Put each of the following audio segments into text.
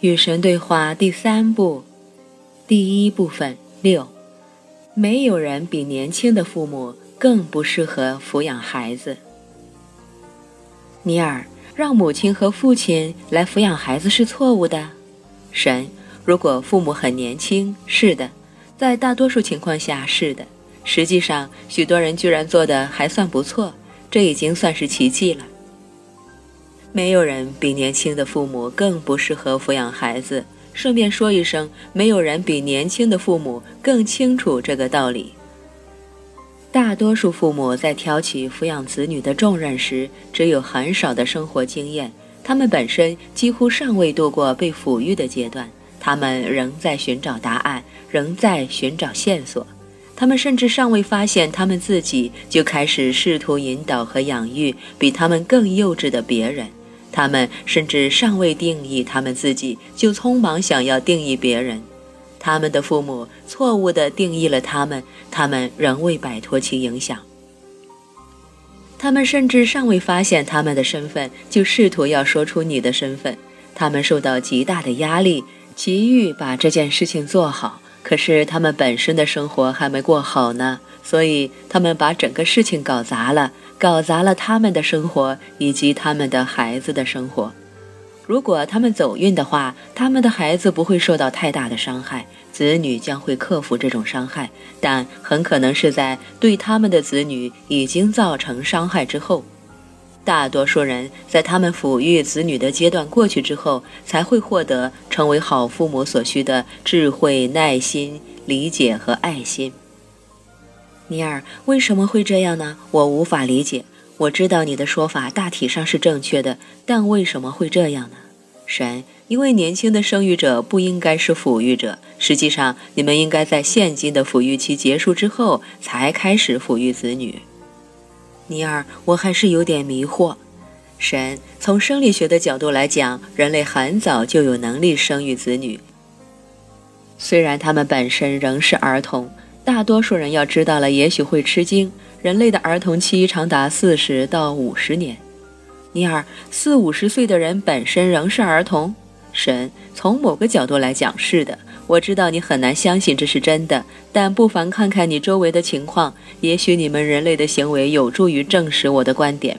与神对话第三部，第一部分六。没有人比年轻的父母更不适合抚养孩子。尼尔，让母亲和父亲来抚养孩子是错误的。神，如果父母很年轻，是的，在大多数情况下是的。实际上，许多人居然做得还算不错，这已经算是奇迹了。没有人比年轻的父母更不适合抚养孩子。顺便说一声，没有人比年轻的父母更清楚这个道理。大多数父母在挑起抚养子女的重任时，只有很少的生活经验，他们本身几乎尚未度过被抚育的阶段，他们仍在寻找答案，仍在寻找线索，他们甚至尚未发现他们自己就开始试图引导和养育比他们更幼稚的别人。他们甚至尚未定义他们自己，就匆忙想要定义别人。他们的父母错误地定义了他们，他们仍未摆脱其影响。他们甚至尚未发现他们的身份，就试图要说出你的身份。他们受到极大的压力，急于把这件事情做好。可是他们本身的生活还没过好呢，所以他们把整个事情搞砸了。搞砸了他们的生活以及他们的孩子的生活。如果他们走运的话，他们的孩子不会受到太大的伤害，子女将会克服这种伤害，但很可能是在对他们的子女已经造成伤害之后。大多数人在他们抚育子女的阶段过去之后，才会获得成为好父母所需的智慧、耐心、理解和爱心。尼尔，为什么会这样呢？我无法理解。我知道你的说法大体上是正确的，但为什么会这样呢？神，因为年轻的生育者不应该是抚育者。实际上，你们应该在现今的抚育期结束之后才开始抚育子女。尼尔，我还是有点迷惑。神，从生理学的角度来讲，人类很早就有能力生育子女，虽然他们本身仍是儿童。大多数人要知道了，也许会吃惊。人类的儿童期长达四十到五十年。尼尔，四五十岁的人本身仍是儿童。神，从某个角度来讲是的。我知道你很难相信这是真的，但不妨看看你周围的情况，也许你们人类的行为有助于证实我的观点。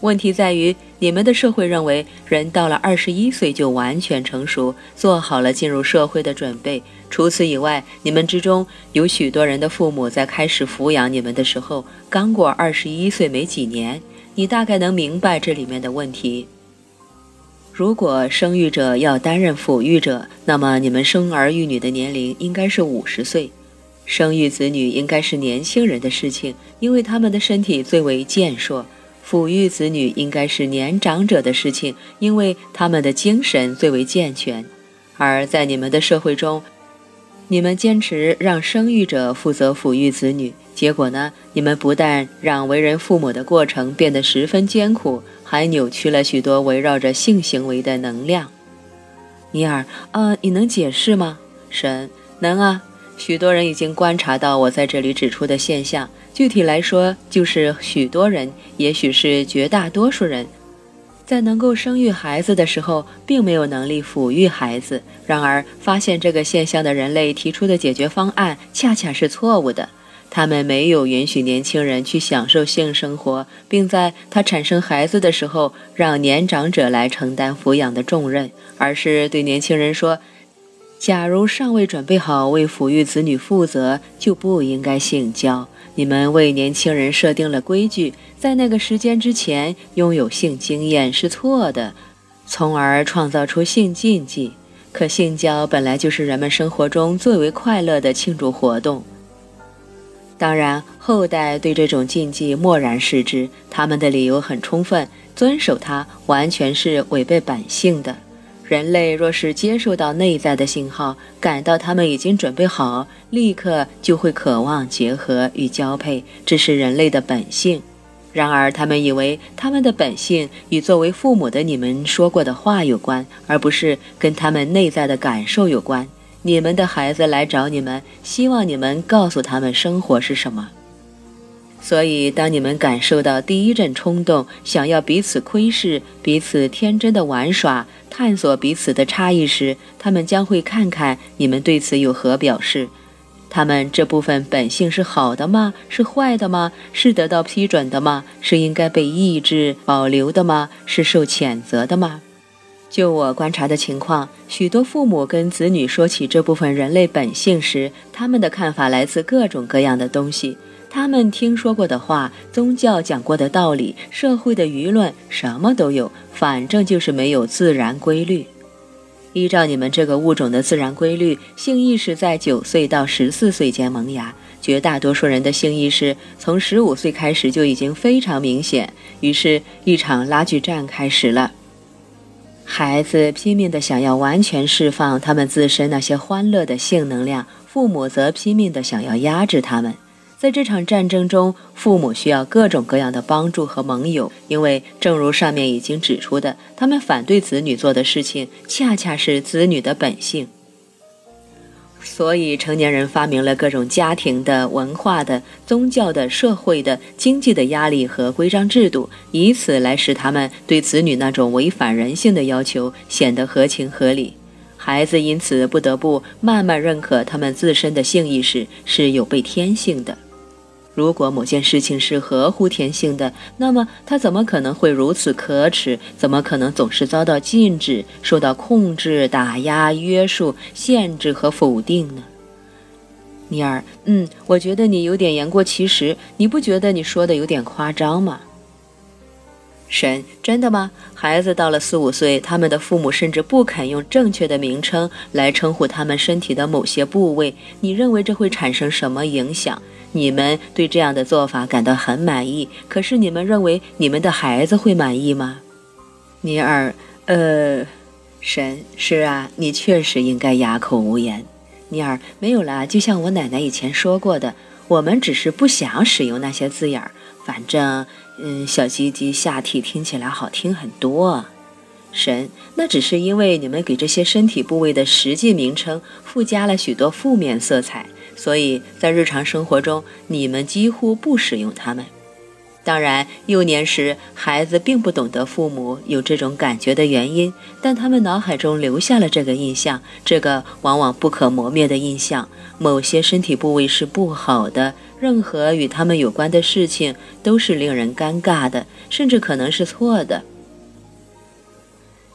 问题在于，你们的社会认为人到了二十一岁就完全成熟，做好了进入社会的准备。除此以外，你们之中有许多人的父母在开始抚养你们的时候刚过二十一岁没几年。你大概能明白这里面的问题。如果生育者要担任抚育者，那么你们生儿育女的年龄应该是五十岁。生育子女应该是年轻人的事情，因为他们的身体最为健硕。抚育子女应该是年长者的事情，因为他们的精神最为健全。而在你们的社会中，你们坚持让生育者负责抚育子女，结果呢？你们不但让为人父母的过程变得十分艰苦，还扭曲了许多围绕着性行为的能量。尼尔，呃，你能解释吗？神，能啊。许多人已经观察到我在这里指出的现象。具体来说，就是许多人，也许是绝大多数人，在能够生育孩子的时候，并没有能力抚育孩子。然而，发现这个现象的人类提出的解决方案恰恰是错误的。他们没有允许年轻人去享受性生活，并在他产生孩子的时候，让年长者来承担抚养的重任，而是对年轻人说。假如尚未准备好为抚育子女负责，就不应该性交。你们为年轻人设定了规矩，在那个时间之前拥有性经验是错的，从而创造出性禁忌。可性交本来就是人们生活中最为快乐的庆祝活动。当然，后代对这种禁忌漠然视之，他们的理由很充分，遵守它完全是违背本性的。人类若是接受到内在的信号，感到他们已经准备好，立刻就会渴望结合与交配，这是人类的本性。然而，他们以为他们的本性与作为父母的你们说过的话有关，而不是跟他们内在的感受有关。你们的孩子来找你们，希望你们告诉他们生活是什么。所以，当你们感受到第一阵冲动，想要彼此窥视、彼此天真的玩耍、探索彼此的差异时，他们将会看看你们对此有何表示。他们这部分本性是好的吗？是坏的吗？是得到批准的吗？是应该被抑制、保留的吗？是受谴责的吗？就我观察的情况，许多父母跟子女说起这部分人类本性时，他们的看法来自各种各样的东西。他们听说过的话，宗教讲过的道理，社会的舆论，什么都有，反正就是没有自然规律。依照你们这个物种的自然规律，性意识在九岁到十四岁间萌芽。绝大多数人的性意识从十五岁开始就已经非常明显。于是，一场拉锯战开始了。孩子拼命的想要完全释放他们自身那些欢乐的性能量，父母则拼命的想要压制他们。在这场战争中，父母需要各种各样的帮助和盟友，因为正如上面已经指出的，他们反对子女做的事情，恰恰是子女的本性。所以，成年人发明了各种家庭的、文化的、宗教的、社会的、经济的压力和规章制度，以此来使他们对子女那种违反人性的要求显得合情合理。孩子因此不得不慢慢认可他们自身的性意识是有悖天性的。如果某件事情是合乎天性的，那么他怎么可能会如此可耻？怎么可能总是遭到禁止、受到控制、打压、约束、限制和否定呢？尼尔，嗯，我觉得你有点言过其实，你不觉得你说的有点夸张吗？神，真的吗？孩子到了四五岁，他们的父母甚至不肯用正确的名称来称呼他们身体的某些部位，你认为这会产生什么影响？你们对这样的做法感到很满意，可是你们认为你们的孩子会满意吗？尼尔，呃，神，是啊，你确实应该哑口无言。尼尔，没有啦，就像我奶奶以前说过的，我们只是不想使用那些字眼儿。反正，嗯，小鸡鸡下体听起来好听很多。神，那只是因为你们给这些身体部位的实际名称附加了许多负面色彩。所以在日常生活中，你们几乎不使用它们。当然，幼年时孩子并不懂得父母有这种感觉的原因，但他们脑海中留下了这个印象，这个往往不可磨灭的印象：某些身体部位是不好的，任何与他们有关的事情都是令人尴尬的，甚至可能是错的。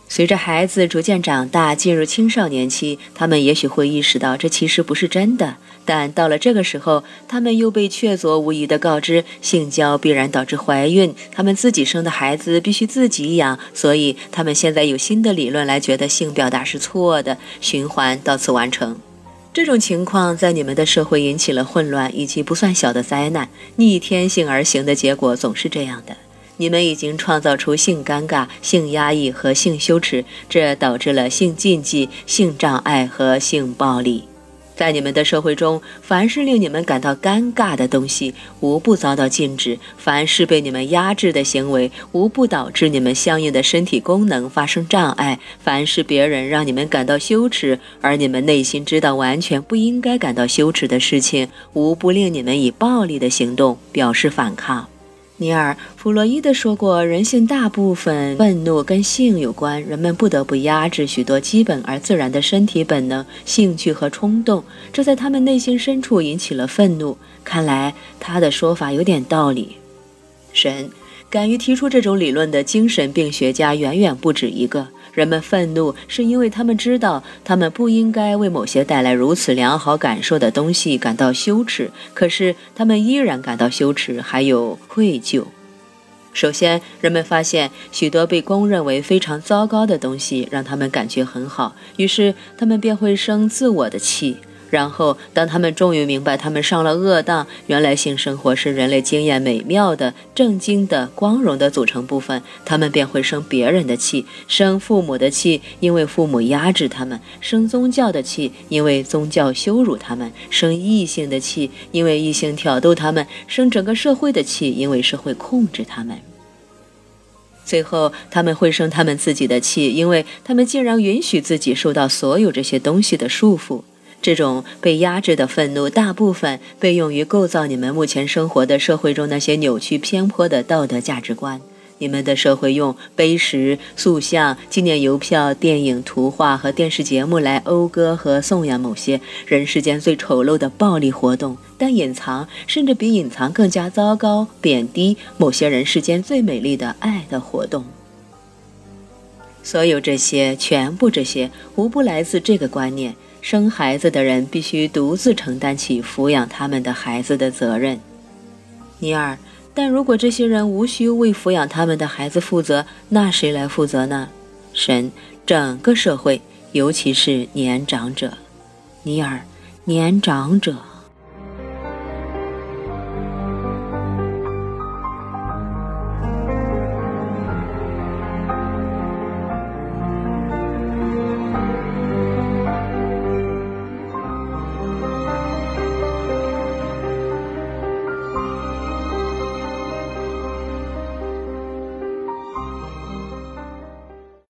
随着孩子逐渐长大，进入青少年期，他们也许会意识到这其实不是真的。但到了这个时候，他们又被确凿无疑地告知，性交必然导致怀孕，他们自己生的孩子必须自己养，所以他们现在有新的理论来觉得性表达是错的。循环到此完成。这种情况在你们的社会引起了混乱以及不算小的灾难。逆天性而行的结果总是这样的。你们已经创造出性尴尬、性压抑和性羞耻，这导致了性禁忌、性障碍和性暴力。在你们的社会中，凡是令你们感到尴尬的东西，无不遭到禁止；凡是被你们压制的行为，无不导致你们相应的身体功能发生障碍；凡是别人让你们感到羞耻，而你们内心知道完全不应该感到羞耻的事情，无不令你们以暴力的行动表示反抗。尼尔·弗洛伊德说过，人性大部分愤怒跟性有关，人们不得不压制许多基本而自然的身体本能、兴趣和冲动，这在他们内心深处引起了愤怒。看来他的说法有点道理。神，敢于提出这种理论的精神病学家远远不止一个。人们愤怒，是因为他们知道他们不应该为某些带来如此良好感受的东西感到羞耻，可是他们依然感到羞耻，还有愧疚。首先，人们发现许多被公认为非常糟糕的东西让他们感觉很好，于是他们便会生自我的气。然后，当他们终于明白他们上了恶当，原来性生活是人类经验美妙的、正经的、光荣的组成部分，他们便会生别人的气，生父母的气，因为父母压制他们；生宗教的气，因为宗教羞辱他们；生异性的气，因为异性挑逗他们；生整个社会的气，因为社会控制他们。最后，他们会生他们自己的气，因为他们竟然允许自己受到所有这些东西的束缚。这种被压制的愤怒，大部分被用于构造你们目前生活的社会中那些扭曲偏颇的道德价值观。你们的社会用碑石、塑像、纪念邮票、电影、图画和电视节目来讴歌和颂扬某些人世间最丑陋的暴力活动，但隐藏甚至比隐藏更加糟糕、贬低某些人世间最美丽的爱的活动。所有这些，全部这些，无不来自这个观念：生孩子的人必须独自承担起抚养他们的孩子的责任。尼尔。但如果这些人无需为抚养他们的孩子负责，那谁来负责呢？神，整个社会，尤其是年长者。尼尔，年长者。